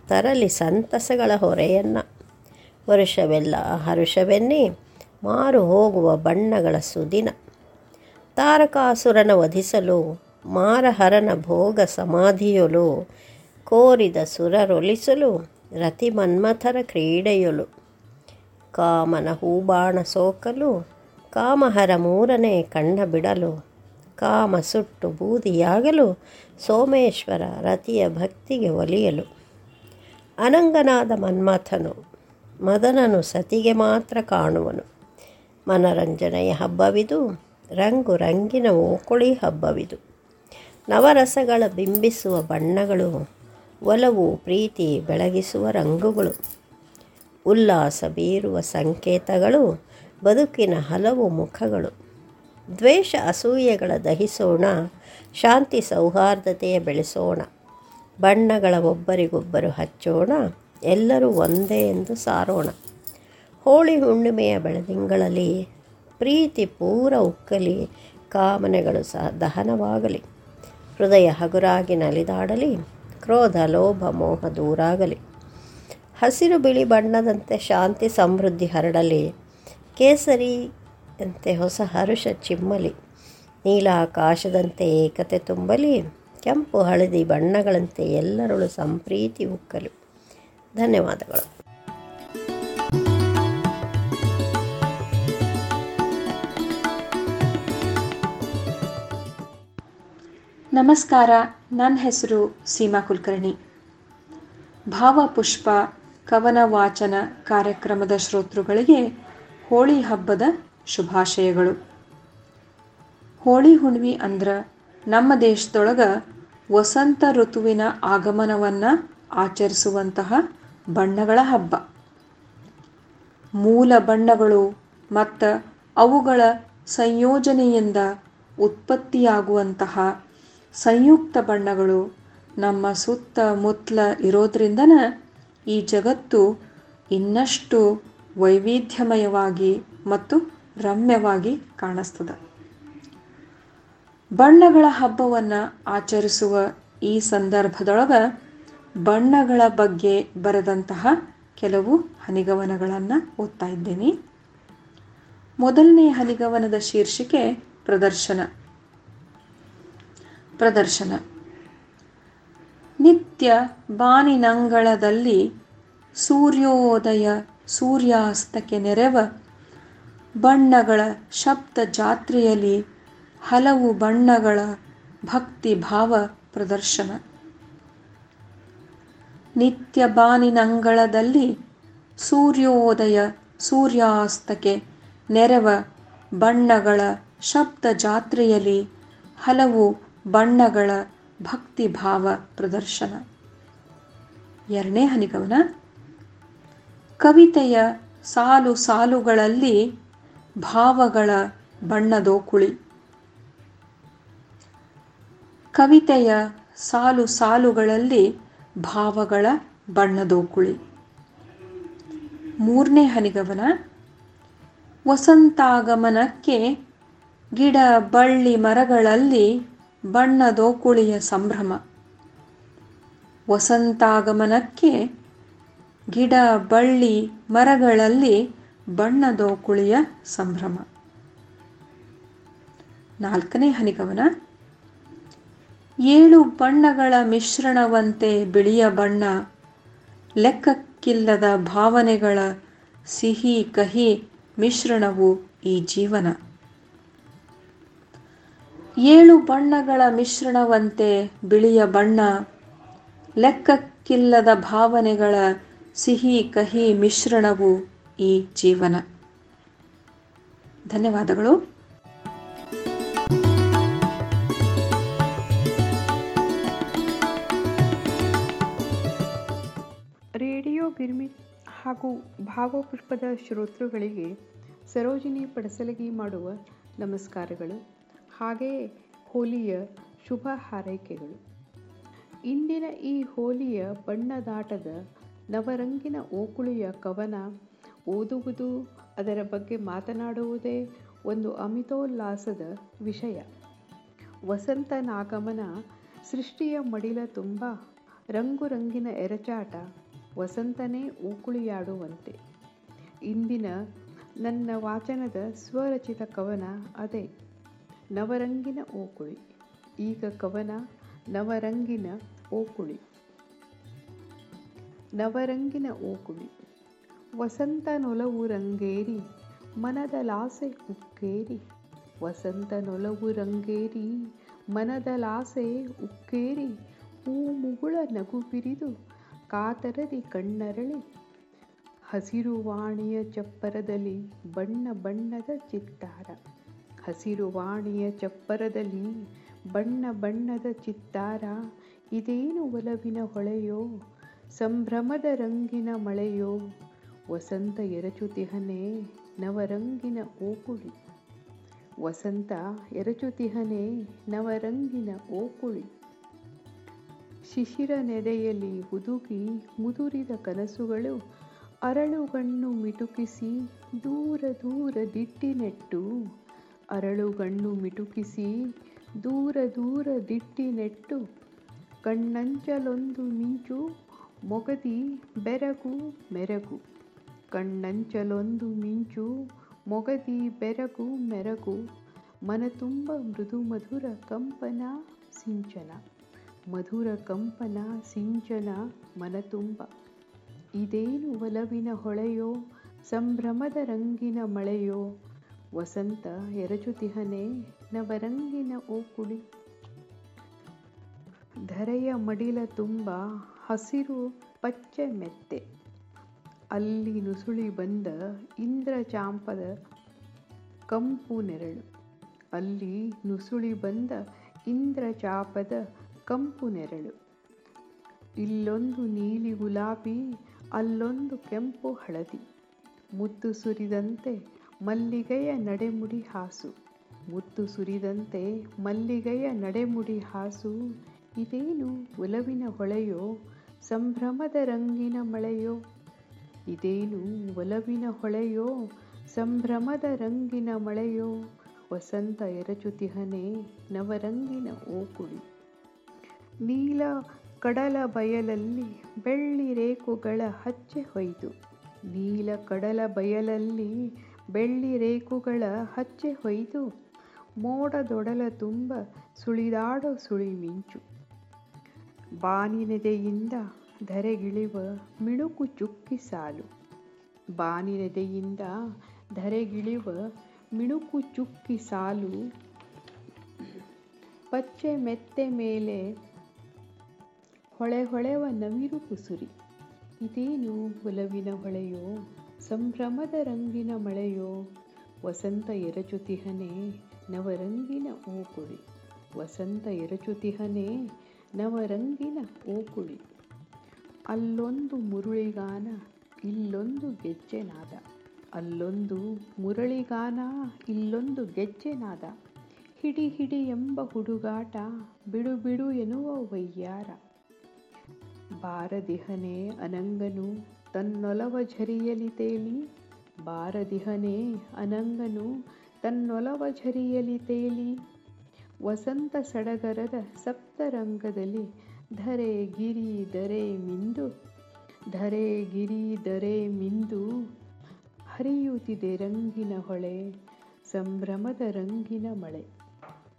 ತರಲಿ ಸಂತಸಗಳ ಹೊರೆಯನ್ನು. ವರುಷವೆಲ್ಲ ಹರುಷವೆನ್ನಿ ಮಾರು ಹೋಗುವ ಬಣ್ಣಗಳ ಸುದಿನ. ತಾರಕಾಸುರನ ವಧಿಸಲು ಮಾರಹರನ ಭೋಗ ಸಮಾಧಿಯೊಲು. ಕೋರಿದ ಸುರರೊಲಿಸಲು ರತಿ ಮನ್ಮಥರ ಕ್ರೀಡೆಯೊಲು. ಕಾಮನ ಹೂಬಾಣ ಸೋಕಲು, ಕಾಮಹರ ಮೂರನೇ ಕಣ್ಣ ಬಿಡಲು, ಕಾಮ ಸುಟ್ಟು ಬೂದಿಯಾಗಲು, ಸೋಮೇಶ್ವರ ರತಿಯ ಭಕ್ತಿಗೆ ಒಲಿಯಲು. ಅನಂಗನಾದ ಮನ್ಮಥನು ಮದನನು ಸತಿಗೆ ಮಾತ್ರ ಕಾಣುವನು. ಮನರಂಜನೆಯ ಹಬ್ಬವಿದು ರಂಗು ರಂಗಿನ ಓಕುಳಿ ಹಬ್ಬವಿದು. ನವರಸಗಳ ಬಿಂಬಿಸುವ ಬಣ್ಣಗಳು, ಒಲವು, ಪ್ರೀತಿ ಬೆಳಗಿಸುವ ರಂಗುಗಳು. ಉಲ್ಲಾಸ ಬೀರುವ ಸಂಕೇತಗಳು, ಬದುಕಿನ ಹಲವು ಮುಖಗಳು. ದ್ವೇಷ ಅಸೂಯೆಗಳ ದಹಿಸೋಣ, ಶಾಂತಿ ಸೌಹಾರ್ದತೆಯ ಬೆಳೆಸೋಣ. ಬಣ್ಣಗಳ ಒಬ್ಬರಿಗೊಬ್ಬರು ಹಚ್ಚೋಣ, ಎಲ್ಲರೂ ಒಂದೇ ಎಂದು ಸಾರೋಣ. ಹೋಳಿ ಹುಣ್ಣಿಮೆಯ ಬೆಳದಿಂಗಳಲ್ಲಿ ಪ್ರೀತಿ ಪೂರ ಉಕ್ಕಲಿ, ಕಾಮನೆಗಳು ಸಹ ದಹನವಾಗಲಿ. ಹೃದಯ ಹಗುರಾಗಿ ನಲಿದಾಡಲಿ, ಕ್ರೋಧ, ಲೋಭ, ಮೋಹ ದೂರಾಗಲಿ. ಹಸಿರು ಬಿಳಿ ಬಣ್ಣದಂತೆ ಶಾಂತಿ ಸಮೃದ್ಧಿ ಹರಡಲಿ. ಕೇಸರಿಯಂತೆ ಹೊಸ ಹರುಷ ಚಿಮ್ಮಲಿ. ನೀಲ ಆಕಾಶದಂತೆ ಏಕತೆ ತುಂಬಲಿ. ಕೆಂಪು ಹಳದಿ ಬಣ್ಣಗಳಂತೆ ಎಲ್ಲರಳು ಸಂಪ್ರೀತಿ ಉಕ್ಕಲು. ಧನ್ಯವಾದಗಳು. ನಮಸ್ಕಾರ. ನನ್ನ ಹೆಸರು ಸೀಮಾ ಕುಲಕರ್ಣಿ. ಭಾವಪುಷ್ಪ ಕವನ ವಾಚನ ಕಾರ್ಯಕ್ರಮದ ಶ್ರೋತೃಗಳಿಗೆ ಹೋಳಿ ಹಬ್ಬದ ಶುಭಾಶಯಗಳು. ಹೋಳಿ ಹುಣ್ಣಿಮೆ ಅಂದ್ರೆ ನಮ್ಮ ದೇಶದೊಳಗೆ ವಸಂತ ಋತುವಿನ ಆಗಮನವನ್ನು ಆಚರಿಸುವಂತಹ ಬಣ್ಣಗಳ ಹಬ್ಬ. ಮೂಲ ಬಣ್ಣಗಳು ಮತ್ತು ಅವುಗಳ ಸಂಯೋಜನೆಯಿಂದ ಉತ್ಪತ್ತಿಯಾಗುವಂತಹ ಸಂಯುಕ್ತ ಬಣ್ಣಗಳು ನಮ್ಮ ಸುತ್ತಮುತ್ತಲ ಇರೋದ್ರಿಂದನ ಈ ಜಗತ್ತು ಇನ್ನಷ್ಟು ವೈವಿಧ್ಯಮಯವಾಗಿ ಮತ್ತು ರಮ್ಯವಾಗಿ ಕಾಣಿಸ್ತದೆ. ಬಣ್ಣಗಳ ಹಬ್ಬವನ್ನು ಆಚರಿಸುವ ಈ ಸಂದರ್ಭದೊಳಗೆ ಬಣ್ಣಗಳ ಬಗ್ಗೆ ಬರೆದಂತಹ ಕೆಲವು ಹನಿಗವನಗಳನ್ನು ಓದ್ತಾ ಇದ್ದೀನಿ. ಮೊದಲನೇ ಹನಿಗವನದ ಶೀರ್ಷಿಕೆ ಪ್ರದರ್ಶನ. ಪ್ರದರ್ಶನ. ನಿತ್ಯ ಬಾನಿನಂಗಳದಲ್ಲಿ ಸೂರ್ಯೋದಯ ಸೂರ್ಯಾಸ್ತಕ್ಕೆ ನೆರವ ಬಣ್ಣಗಳ ಶಬ್ದ ಜಾತ್ರೆಯಲ್ಲಿ ಹಲವು ಬಣ್ಣಗಳ ಭಕ್ತಿ ಭಾವ ಪ್ರದರ್ಶನ. ನಿತ್ಯ ಬಾನಿನಂಗಳದಲ್ಲಿ ಸೂರ್ಯೋದಯ ಸೂರ್ಯಾಸ್ತಕ್ಕೆ ನೆರವ ಬಣ್ಣಗಳ ಶಬ್ದ ಜಾತ್ರೆಯಲ್ಲಿ ಹಲವು ಬಣ್ಣಗಳ ಭಕ್ತಿ ಭಾವ ಪ್ರದರ್ಶನ ಎರಡನೇ ಹನಿಗವನ, ಕವಿತೆಯ ಸಾಲು ಸಾಲುಗಳಲ್ಲಿ ಭಾವಗಳ ಬಣ್ಣದೋಕುಳಿ ಕವಿತೆಯ ಸಾಲು ಸಾಲುಗಳಲ್ಲಿ ಭಾವಗಳ ಬಣ್ಣದೋಕುಳಿ ಮೂರನೇ ಹನಿಗವನ, ವಸಂತಾಗಮನಕ್ಕೆ ಗಿಡ ಬಳ್ಳಿ ಮರಗಳಲ್ಲಿ ಬಣ್ಣದೋಕುಳಿಯ ಸಂಭ್ರಮ. ವಸಂತಾಗಮನಕ್ಕೆ ಗಿಡ, ಬಳ್ಳಿ, ಮರಗಳಲ್ಲಿ ಬಣ್ಣದೋಕುಳಿಯ ಸಂಭ್ರಮ. ನಾಲ್ಕನೇ ಹನಿಗವನ. ಏಳು ಬಣ್ಣಗಳ ಮಿಶ್ರಣವಂತೆ ಬಿಳಿಯ ಬಣ್ಣ, ಲೆಕ್ಕಕ್ಕಿಲ್ಲದ ಭಾವನೆಗಳ ಸಿಹಿ ಕಹಿ ಮಿಶ್ರಣವು ಈ ಜೀವನ. ಏಳು ಬಣ್ಣಗಳ ಮಿಶ್ರಣವಂತೆ ಬಿಳಿಯ ಬಣ್ಣ, ಲೆಕ್ಕಕ್ಕಿಲ್ಲದ ಭಾವನೆಗಳ ಸಿಹಿ ಕಹಿ ಮಿಶ್ರಣವು ಈ ಜೀವನ. ಧನ್ಯವಾದಗಳು. ರೇಡಿಯೋ ಬಿರ್ಮಿ ಹಾಗೂ ಭಾವಪುಷ್ಪದ ಶ್ರೋತೃಗಳಿಗೆ ಸರೋಜಿನಿ ಪಡಸಲಗಿ ಮಾಡುವ ನಮಸ್ಕಾರಗಳು. ಹಾಗೆಯೇ ಹೋಲಿಯ ಶುಭ ಹಾರೈಕೆಗಳು. ಇಂದಿನ ಈ ಹೋಲಿಯ ಬಣ್ಣದಾಟದ ನವರಂಗಿನ ಓಕುಳಿಯ ಕವನ ಓದುವುದು, ಅದರ ಬಗ್ಗೆ ಮಾತನಾಡುವುದೇ ಒಂದು ಅಮಿತೋಲ್ಲಾಸದ ವಿಷಯ. ವಸಂತನಾಗಮನ ಸೃಷ್ಟಿಯ ಮಡಿಲ ತುಂಬ ರಂಗು ರಂಗಿನ ಎರಚಾಟ ವಸಂತನೇ ಓಕುಳಿಯಾಡುವಂತೆ. ಇಂದಿನ ನನ್ನ ವಾಚನದ ಸ್ವರಚಿತ ಕವನ ಅದೇ. ನವರಂಗಿನ ಓಕುಳಿ. ಈಗ ಕವನ, ನವರಂಗಿನ ಓಕುಳಿ. ನವರಂಗಿನ ಓಕುಳಿ. ವಸಂತ ನೊಲವು ರಂಗೇರಿ, ಮನದ ಲಾಸೆ ಉಕ್ಕೇರಿ. ವಸಂತನೊಲವು ರಂಗೇರಿ, ಮನದ ಲಾಸೆ ಉಕ್ಕೇರಿ. ಹೂ ಮುಗುಳ ನಗು ಬಿರಿದು, ಕಾತರದಿ ಕಣ್ಣರಳಿ. ಹಸಿರುವಾಣಿಯ ಚಪ್ಪರದಲ್ಲಿ ಬಣ್ಣ ಬಣ್ಣದ ಚಿತ್ತಾರ. ಹಸಿರುವಾಣಿಯ ಚಪ್ಪರದಲ್ಲಿ ಬಣ್ಣ ಬಣ್ಣದ ಚಿತ್ತಾರ, ಇದೇನು ಒಲವಿನ ಹೊಳೆಯೋ, ಸಂಭ್ರಮದ ರಂಗಿನ ಮಳೆಯೋ, ವಸಂತ ಎರಚುತಿಹನೆ ನವರಂಗಿನ ಓಕುಳಿ. ವಸಂತ ಎರಚುತಿಹನೆ ನವರಂಗಿನ ಓಕುಳಿ. ಶಿಶಿರ ನೆರೆಯಲ್ಲಿ ಹುದುಗಿ ಮುದುರಿದ ಕನಸುಗಳು ಅರಳುಗಣ್ಣು ಮಿಟುಕಿಸಿ ದೂರ ದೂರ ದಿಟ್ಟಿ ನೆಟ್ಟು ಅರಳುಗಣ್ಣು ಮಿಟುಕಿಸಿ ದೂರ ದೂರ ದಿಟ್ಟಿ ನೆಟ್ಟು, ಕಣ್ಣಂಚಲೊಂದು ಮಿಂಚು ಮೊಗದಿ ಬೆರಗು ಮೆರಗು, ಕಣ್ಣಂಚಲೊಂದು ಮಿಂಚು ಮೊಗದಿ ಬೆರಗು ಮೆರಗು, ಮನತುಂಬ ಮೃದು ಮಧುರ ಕಂಪನ ಸಿಂಚನ, ಮಧುರ ಕಂಪನ ಸಿಂಚನ ಮನತುಂಬ. ಇದೇನು ಒಲವಿನ ಹೊಳೆಯೋ, ಸಂಭ್ರಮದ ರಂಗಿನ ಮಳೆಯೋ ವಸಂತ ಎರಚುತಿಹನೆ ನವರಂಗಿನ ಓಕುಳಿ. ಧರೆಯ ಮಡಿಲ ತುಂಬ ಹಸಿರು ಪಚ್ಚೆ ಮೆತ್ತೆ. ಅಲ್ಲಿ ನುಸುಳಿ ಬಂದ ಇಂದ್ರಚಾಂಪದ ಕಂಪು ನೆರಳು. ಅಲ್ಲಿ ನುಸುಳಿ ಬಂದ ಇಂದ್ರಚಾಪದ ಕಂಪು ನೆರಳು. ಇಲ್ಲೊಂದು ನೀಲಿ ಗುಲಾಬಿ, ಅಲ್ಲೊಂದು ಕೆಂಪು ಹಳದಿ. ಮುತ್ತು ಸುರಿದಂತೆ ಮಲ್ಲಿಗೆಯ ನಡೆಮುಡಿ ಹಾಸು. ಮುತ್ತು ಸುರಿದಂತೆ ಮಲ್ಲಿಗೆಯ ನಡೆಮುಡಿ ಹಾಸು. ಇದೇನು ಒಲವಿನ ಹೊಳೆಯೋ, ಸಂಭ್ರಮದ ರಂಗಿನ ಮಳೆಯೋ? ಇದೇನು ಒಲವಿನ ಹೊಳೆಯೋ, ಸಂಭ್ರಮದ ರಂಗಿನ ಮಳೆಯೋ? ವಸಂತ ಎರಚುತಿಹನೆ ನವರಂಗಿನ ಓಕುಳಿ. ನೀಲ ಕಡಲ ಬಯಲಲ್ಲಿ ಬೆಳ್ಳಿ ರೇಖುಗಳ ಹಚ್ಚೆ ಹೊಯ್ದು. ನೀಲ ಕಡಲ ಬಯಲಲ್ಲಿ ಬೆಳ್ಳಿ ರೇಕುಗಳ ಹಚ್ಚೆ ಹೊಯ್ದು ಮೋಡದೊಡಲ ತುಂಬ ಸುಳಿದಾಡೋ ಸುಳಿ ಮಿಂಚು. ಬಾನಿನೆದೆಯಿಂದ ಧರೆಗಿಳಿವ ಮಿಣುಕು ಚುಕ್ಕಿ ಸಾಲು. ಬಾನಿನೆದೆಯಿಂದ ಧರೆಗಿಳಿವ ಮಿಣುಕು ಚುಕ್ಕಿ ಸಾಲು. ಪಚ್ಚೆ ಮೆತ್ತೆ ಮೇಲೆ ಹೊಳೆ ಹೊಳೆವ ನವಿರು ಕುಸುರಿ. ಇದೇನು ಒಲವಿನ ಹೊಳೆಯೋ? ಸಂಭ್ರಮದ ರಂಗಿನ ಮಳೆಯೋ, ವಸಂತ ಎರಚುತಿಹನೆ ನವರಂಗಿನ ಓಕುಳಿ ವಸಂತ ಎರಚುತಿಹನೆ ನವರಂಗಿನ ಓಕುಳಿ ಅಲ್ಲೊಂದು ಮುರುಳಿಗಾನ, ಇಲ್ಲೊಂದು ಗೆಜ್ಜೆನಾದ. ಅಲ್ಲೊಂದು ಮುರಳಿಗಾನ, ಇಲ್ಲೊಂದು ಗೆಜ್ಜೆನಾದ. ಹಿಡಿ ಹಿಡಿ ಎಂಬ ಹುಡುಗಾಟ, ಬಿಡು ಬಿಡು ಎನ್ನುವ ವೈಯ್ಯಾರ ಬಾರದಿಹನೆ ಅನಂಗನು ತನ್ನೊಲವ ಝರಿಯಲಿ ತೇಲಿ, ಬಾರದಿಹನೇ ಅನಂಗನು ತನ್ನೊಲವ ಝರಿಯಲಿ ತೇಲಿ, ವಸಂತ ಸಡಗರದ ಸಪ್ತರಂಗದಲ್ಲಿ ಧರೆ ಗಿರಿ ದರೆ ಮಿಂದು, ಧರೆ ಗಿರಿ ದರೆ ಮಿಂದು ಹರಿಯುತ್ತಿದೆ ರಂಗಿನ ಹೊಳೆ, ಸಂಭ್ರಮದ ರಂಗಿನ ಮಳೆ.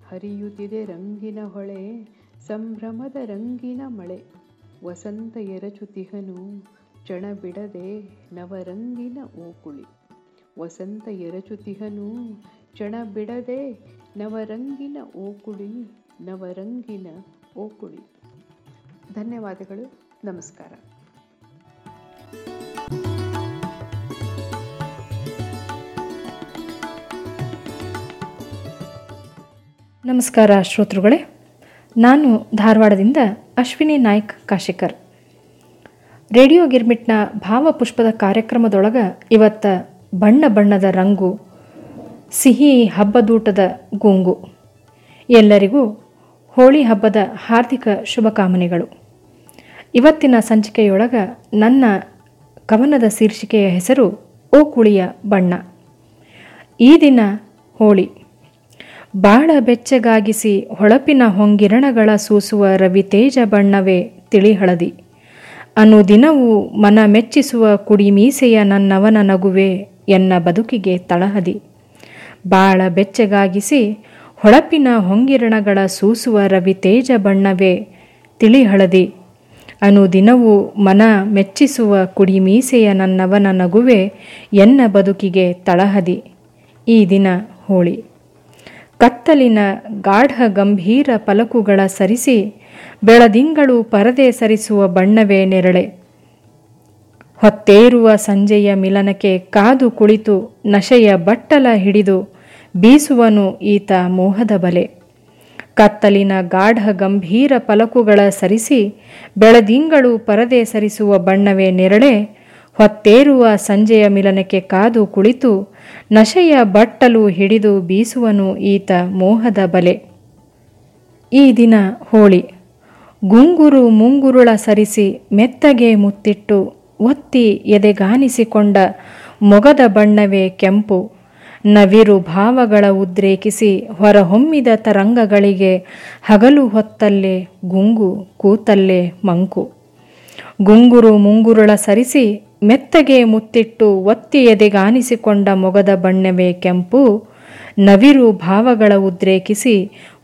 ಹರಿಯುತ್ತಿದೆ ರಂಗಿನ ಹೊಳೆ, ಸಂಭ್ರಮದ ರಂಗಿನ ಮಳೆ. ವಸಂತ ಎರಚುತಿಹನು ಚಣ ಬಿಡದೆ ನವರಂಗಿನ ಓಕುಳಿ ವಸಂತ ಎರಚುತಿಹನು ಚಣ ಬಿಡದೆ ನವರಂಗಿನ ಓಕುಳಿ ನವರಂಗಿನ ಓಕುಳಿ ಧನ್ಯವಾದಗಳು, ನಮಸ್ಕಾರ. ನಮಸ್ಕಾರ ಶ್ರೋತೃಗಳೇ. ನಾನು ಧಾರವಾಡದಿಂದ ಅಶ್ವಿನಿ ನಾಯ್ಕ್ ಕಾಶಿಕರ್. ರೇಡಿಯೋ ಗಿರ್ಮಿಟ್ನ ಭಾವಪುಷ್ಪದ ಕಾರ್ಯಕ್ರಮದೊಳಗೆ ಇವತ್ತ ಬಣ್ಣ ಬಣ್ಣದ ರಂಗು, ಸಿಹಿ ಹಬ್ಬದೂಟದ ಗುಂಗು. ಎಲ್ಲರಿಗೂ ಹೋಳಿ ಹಬ್ಬದ ಹಾರ್ದಿಕ ಶುಭಕಾಮನೆಗಳು. ಇವತ್ತಿನ ಸಂಚಿಕೆಯೊಳಗೆ ನನ್ನ ಕವನದ ಶೀರ್ಷಿಕೆಯ ಹೆಸರು ಓ ಕುಳಿಯ ಬಣ್ಣ. ಈ ದಿನ ಹೋಳಿ. ಬಾಳ ಬೆಚ್ಚಗಾಗಿಸಿ ಹೊಳಪಿನ ಹೊಂಗಿರಣಗಳ ಸೂಸುವ ರವಿತೇಜ ಬಣ್ಣವೇ ತಿಳಿ ಹಳದಿ. ಅನು ದಿನವೂ ಮನ ಮೆಚ್ಚಿಸುವ ಕುಡಿ ಮೀಸೆಯ ನನ್ನವನ ನಗುವೆ ಎನ್ನ ಬದುಕಿಗೆ ತಳಹದಿ. ಬಾಳ ಬೆಚ್ಚಗಾಗಿಸಿ ಹೊಳಪಿನ ಹೊಂಗಿರಣಗಳ ಸೂಸುವ ರವಿ ತೇಜ ಬಣ್ಣವೇ ತಿಳಿಹಳದಿ. ಅನು ದಿನವೂ ಮನ ಮೆಚ್ಚಿಸುವ ಕುಡಿ ಮೀಸೆಯ ನನ್ನವನ ನಗುವೆ ಎನ್ನ ಬದುಕಿಗೆ ತಳಹದಿ. ಈ ದಿನ ಹೋಳಿ. ಕತ್ತಲಿನ ಗಾಢ ಗಂಭೀರ ಪಲಕುಗಳ ಸರಿಸಿ ಬೆಳದಿಂಗಳು ಪರದೆ ಸರಿಸುವ ಬಣ್ಣವೇ ನೆರಳೆ. ಹೊತ್ತೇರುವ ಸಂಜೆಯ ಮಿಲನಕ್ಕೆ ಕಾದು ಕುಳಿತು ನಶೆಯ ಬಟ್ಟಲ ಹಿಡಿದು ಬೀಸುವನು ಈತ ಮೋಹದ ಬಲೆ. ಕತ್ತಲಿನ ಗಾಢ ಗಂಭೀರ ಪಲಕುಗಳ ಸರಿಸಿ ಬೆಳದಿಂಗಳು ಪರದೆ ಸರಿಸುವ ಬಣ್ಣವೇ ನೆರಳೆ. ಹೊತ್ತೇರುವ ಸಂಜೆಯ ಮಿಲನಕ್ಕೆ ಕಾದು ಕುಳಿತು ನಶೆಯ ಬಟ್ಟಲು ಹಿಡಿದು ಬೀಸುವನು ಈತ ಮೋಹದ ಬಲೆ. ಈ ದಿನ ಹೋಳಿ. ಗುಂಗುರು ಮುಂಗುರುಳ ಸರಿಸಿ ಮೆತ್ತಗೆ ಮುತ್ತಿಟ್ಟು ಒತ್ತಿ ಎದೆಗಾನಿಸಿಕೊಂಡ ಮೊಗದ ಬಣ್ಣವೇ ಕೆಂಪು. ನವಿರು ಭಾವಗಳ ಉದ್ರೇಕಿಸಿ ಹೊರಹೊಮ್ಮಿದ ತರಂಗಗಳಿಗೆ ಹಗಲು ಹೊತ್ತಲ್ಲೇ ಗುಂಗು, ಕೂತಲ್ಲೇ ಮಂಕು. ಗುಂಗುರು ಮುಂಗುರುಳ ಸರಿಸಿ ಮೆತ್ತಗೆ ಮುತ್ತಿಟ್ಟು ಒತ್ತಿ ಎದೆಗಾನಿಸಿಕೊಂಡ ಮೊಗದ ಬಣ್ಣವೇ ಕೆಂಪು. ನವಿರು ಭಾವಗಳ ಉದ್ರೇಕಿಸಿ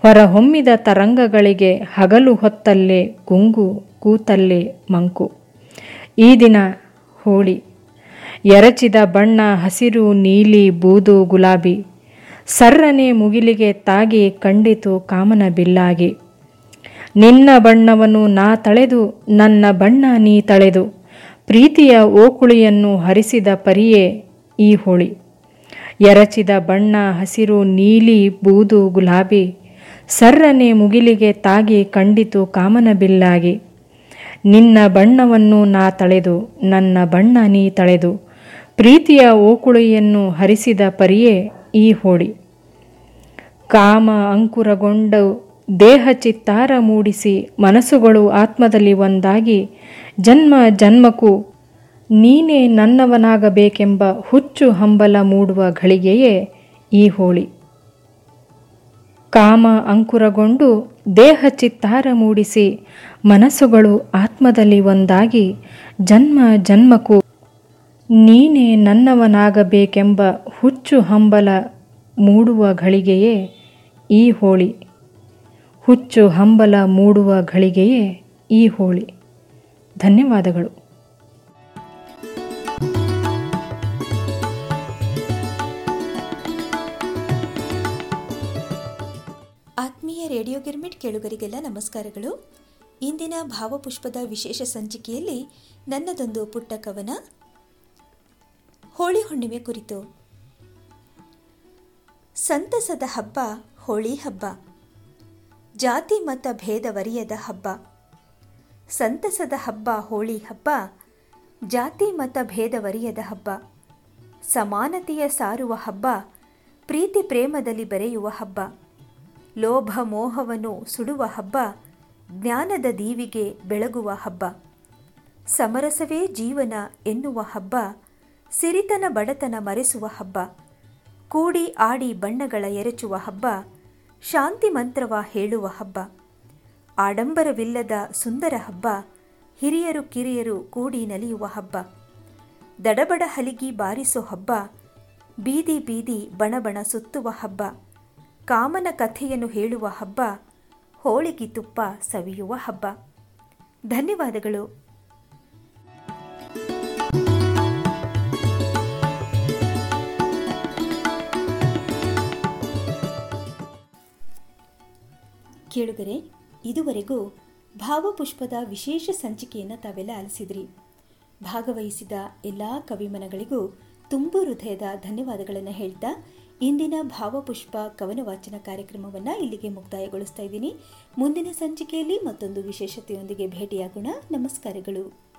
ಹೊರಹೊಮ್ಮಿದ ತರಂಗಗಳಿಗೆ ಹಗಲು ಹೊತ್ತಲ್ಲೇ ಗುಂಗು ಕೂತಲ್ಲೇ ಮಂಕು. ಈ ದಿನ ಹೋಳಿ. ಎರಚಿದ ಬಣ್ಣ, ಹಸಿರು, ನೀಲಿ, ಬೂದು, ಗುಲಾಬಿ. ಸರ್ರನೆ ಮುಗಿಲಿಗೆ ತಾಗಿ ಕಂಡಿತು ಕಾಮನ ಬಿಲ್ಲಾಗಿ. ನಿನ್ನ ಬಣ್ಣವನ್ನು ನಾ ತಳೆದು, ನನ್ನ ಬಣ್ಣ ನೀ ತಳೆದು. ಪ್ರೀತಿಯ ಓಕುಳಿಯನ್ನು ಹರಿಸಿದ ಪರಿಯೇ ಈ ಹೋಳಿ. ಎರಚಿದ ಬಣ್ಣ, ಹಸಿರು, ನೀಲಿ, ಬೂದು, ಗುಲಾಬಿ. ಸರ್ರನೆ ಮುಗಿಲಿಗೆ ತಾಗಿ ಕಂಡಿತು ಕಾಮನ ಬಿಲ್ಲಾಗಿ. ನಿನ್ನ ಬಣ್ಣವನ್ನು ನಾ ತಳೆದು, ನನ್ನ ಬಣ್ಣ ನೀ ತಳೆದು. ಪ್ರೀತಿಯ ಓಕುಳಿಯನ್ನು ಹರಿಸಿದ ಪರಿಯೇ ಈ ಹೋಳಿ ಕಾಮ ಅಂಕುರಗೊಂಡು ದೇಹ ಚಿತ್ತಾರ ಮೂಡಿಸಿ ಮನಸ್ಸುಗಳು ಆತ್ಮದಲ್ಲಿ ಒಂದಾಗಿ, ಜನ್ಮ ಜನ್ಮಕ್ಕೂ ನೀನೇ ನನ್ನವನಾಗಬೇಕೆಂಬ ಹುಚ್ಚು ಹಂಬಲ ಮೂಡುವ ಘಳಿಗೆಯೇ ಈ ಹೋಳಿ. ಕಾಮ ಅಂಕುರಗೊಂಡು ದೇಹ ಚಿತ್ತಾರ ಮೂಡಿಸಿ ಮನಸ್ಸುಗಳು ಆತ್ಮದಲ್ಲಿ ಒಂದಾಗಿ ಜನ್ಮ ಜನ್ಮಕ್ಕೂ ನೀನೇ ನನ್ನವನಾಗಬೇಕೆಂಬ ಹುಚ್ಚು ಹಂಬಲ ಮೂಡುವ ಘಳಿಗೆಯೇ ಈ ಹೋಳಿ. ಹುಚ್ಚು ಹಂಬಲ ಮೂಡುವ ಘಳಿಗೆಯೇ ಈ ಹೋಳಿ. ಧನ್ಯವಾದಗಳು. ರೇಡಿಯೋ ಗಿರ್ಮಿಟ್ ಕೇಳುಗರಿಗೆಲ್ಲ ನಮಸ್ಕಾರಗಳು. ಇಂದಿನ ಭಾವಪುಷ್ಪದ ವಿಶೇಷ ಸಂಚಿಕೆಯಲ್ಲಿ ನನ್ನದೊಂದು ಪುಟ್ಟ ಕವನ, ಹೋಳಿ ಹುಣ್ಣಿಮೆ ಕುರಿತು. ಸಂತಸದ ಹಬ್ಬ ಹೋಳಿ ಹಬ್ಬ. ಜಾತಿ ಮತ ಭೇದವರಿಯದ ಹಬ್ಬ. ಸಂತಸದ ಹಬ್ಬ ಹೋಳಿ ಹಬ್ಬ, ಜಾತಿ ಮತ ಭೇದವರಿಯದ ಹಬ್ಬ. ಸಮಾನತೆಯ ಸಾರುವ ಹಬ್ಬ, ಪ್ರೀತಿ ಪ್ರೇಮದಲ್ಲಿ ಬರೆಯುವ ಹಬ್ಬ. ಲೋಭ ಮೋಹವನ್ನು ಸುಡುವ ಹಬ್ಬ ಜ್ಞಾನದ ದೀವಿಗೆ ಬೆಳಗುವ ಹಬ್ಬ. ಸಮರಸವೇ ಜೀವನ ಎನ್ನುವ ಹಬ್ಬ ಸಿರಿತನ ಬಡತನ ಮರೆಸುವ ಹಬ್ಬ. ಕೂಡಿ ಆಡಿ ಬಣ್ಣಗಳ ಎರಚುವ ಹಬ್ಬ ಶಾಂತಿ ಮಂತ್ರವ ಹೇಳುವ ಹಬ್ಬ. ಆಡಂಬರವಿಲ್ಲದ ಸುಂದರ ಹಬ್ಬ ಹಿರಿಯರು ಕಿರಿಯರು ಕೂಡಿ ನಲಿಯುವ ಹಬ್ಬ. ದಡಬಡ ಹಲಿಗಿ ಬಾರಿಸೋ ಹಬ್ಬ ಬೀದಿ ಬೀದಿ ಬಣಬಣ ಸುತ್ತುವ ಹಬ್ಬ. ಕಾಮನ ಕಥೆಯನ್ನು ಹೇಳುವ ಹಬ್ಬ, ಹೋಳಿಗೆ ತುಪ್ಪ ಸವಿಯುವ ಹಬ್ಬ. ಧನ್ಯವಾದಗಳು. ಕೇಳುಗರೆ, ಇದುವರೆಗೂ ಭಾವಪುಷ್ಪದ ವಿಶೇಷ ಸಂಚಿಕೆಯನ್ನು ತಾವೆಲ್ಲ ಆಲಿಸಿದ್ರಿ. ಭಾಗವಹಿಸಿದ ಎಲ್ಲ ಕವಿಮನಗಳಿಗೂ ತುಂಬು ಹೃದಯದ ಧನ್ಯವಾದಗಳನ್ನು ಹೇಳ್ತಾ ಇಂದಿನ ಭಾವಪುಷ್ಪ ಕವನ ವಾಚನ ಕಾರ್ಯಕ್ರಮವನ್ನು ಇಲ್ಲಿಗೆ ಮುಕ್ತಾಯಗೊಳಿಸ್ತಾ ಇದ್ದೀನಿ. ಮುಂದಿನ ಸಂಚಿಕೆಯಲ್ಲಿ ಮತ್ತೊಂದು ವಿಶೇಷತೆಯೊಂದಿಗೆ ಭೇಟಿಯಾಗೋಣ. ನಮಸ್ಕಾರಗಳು.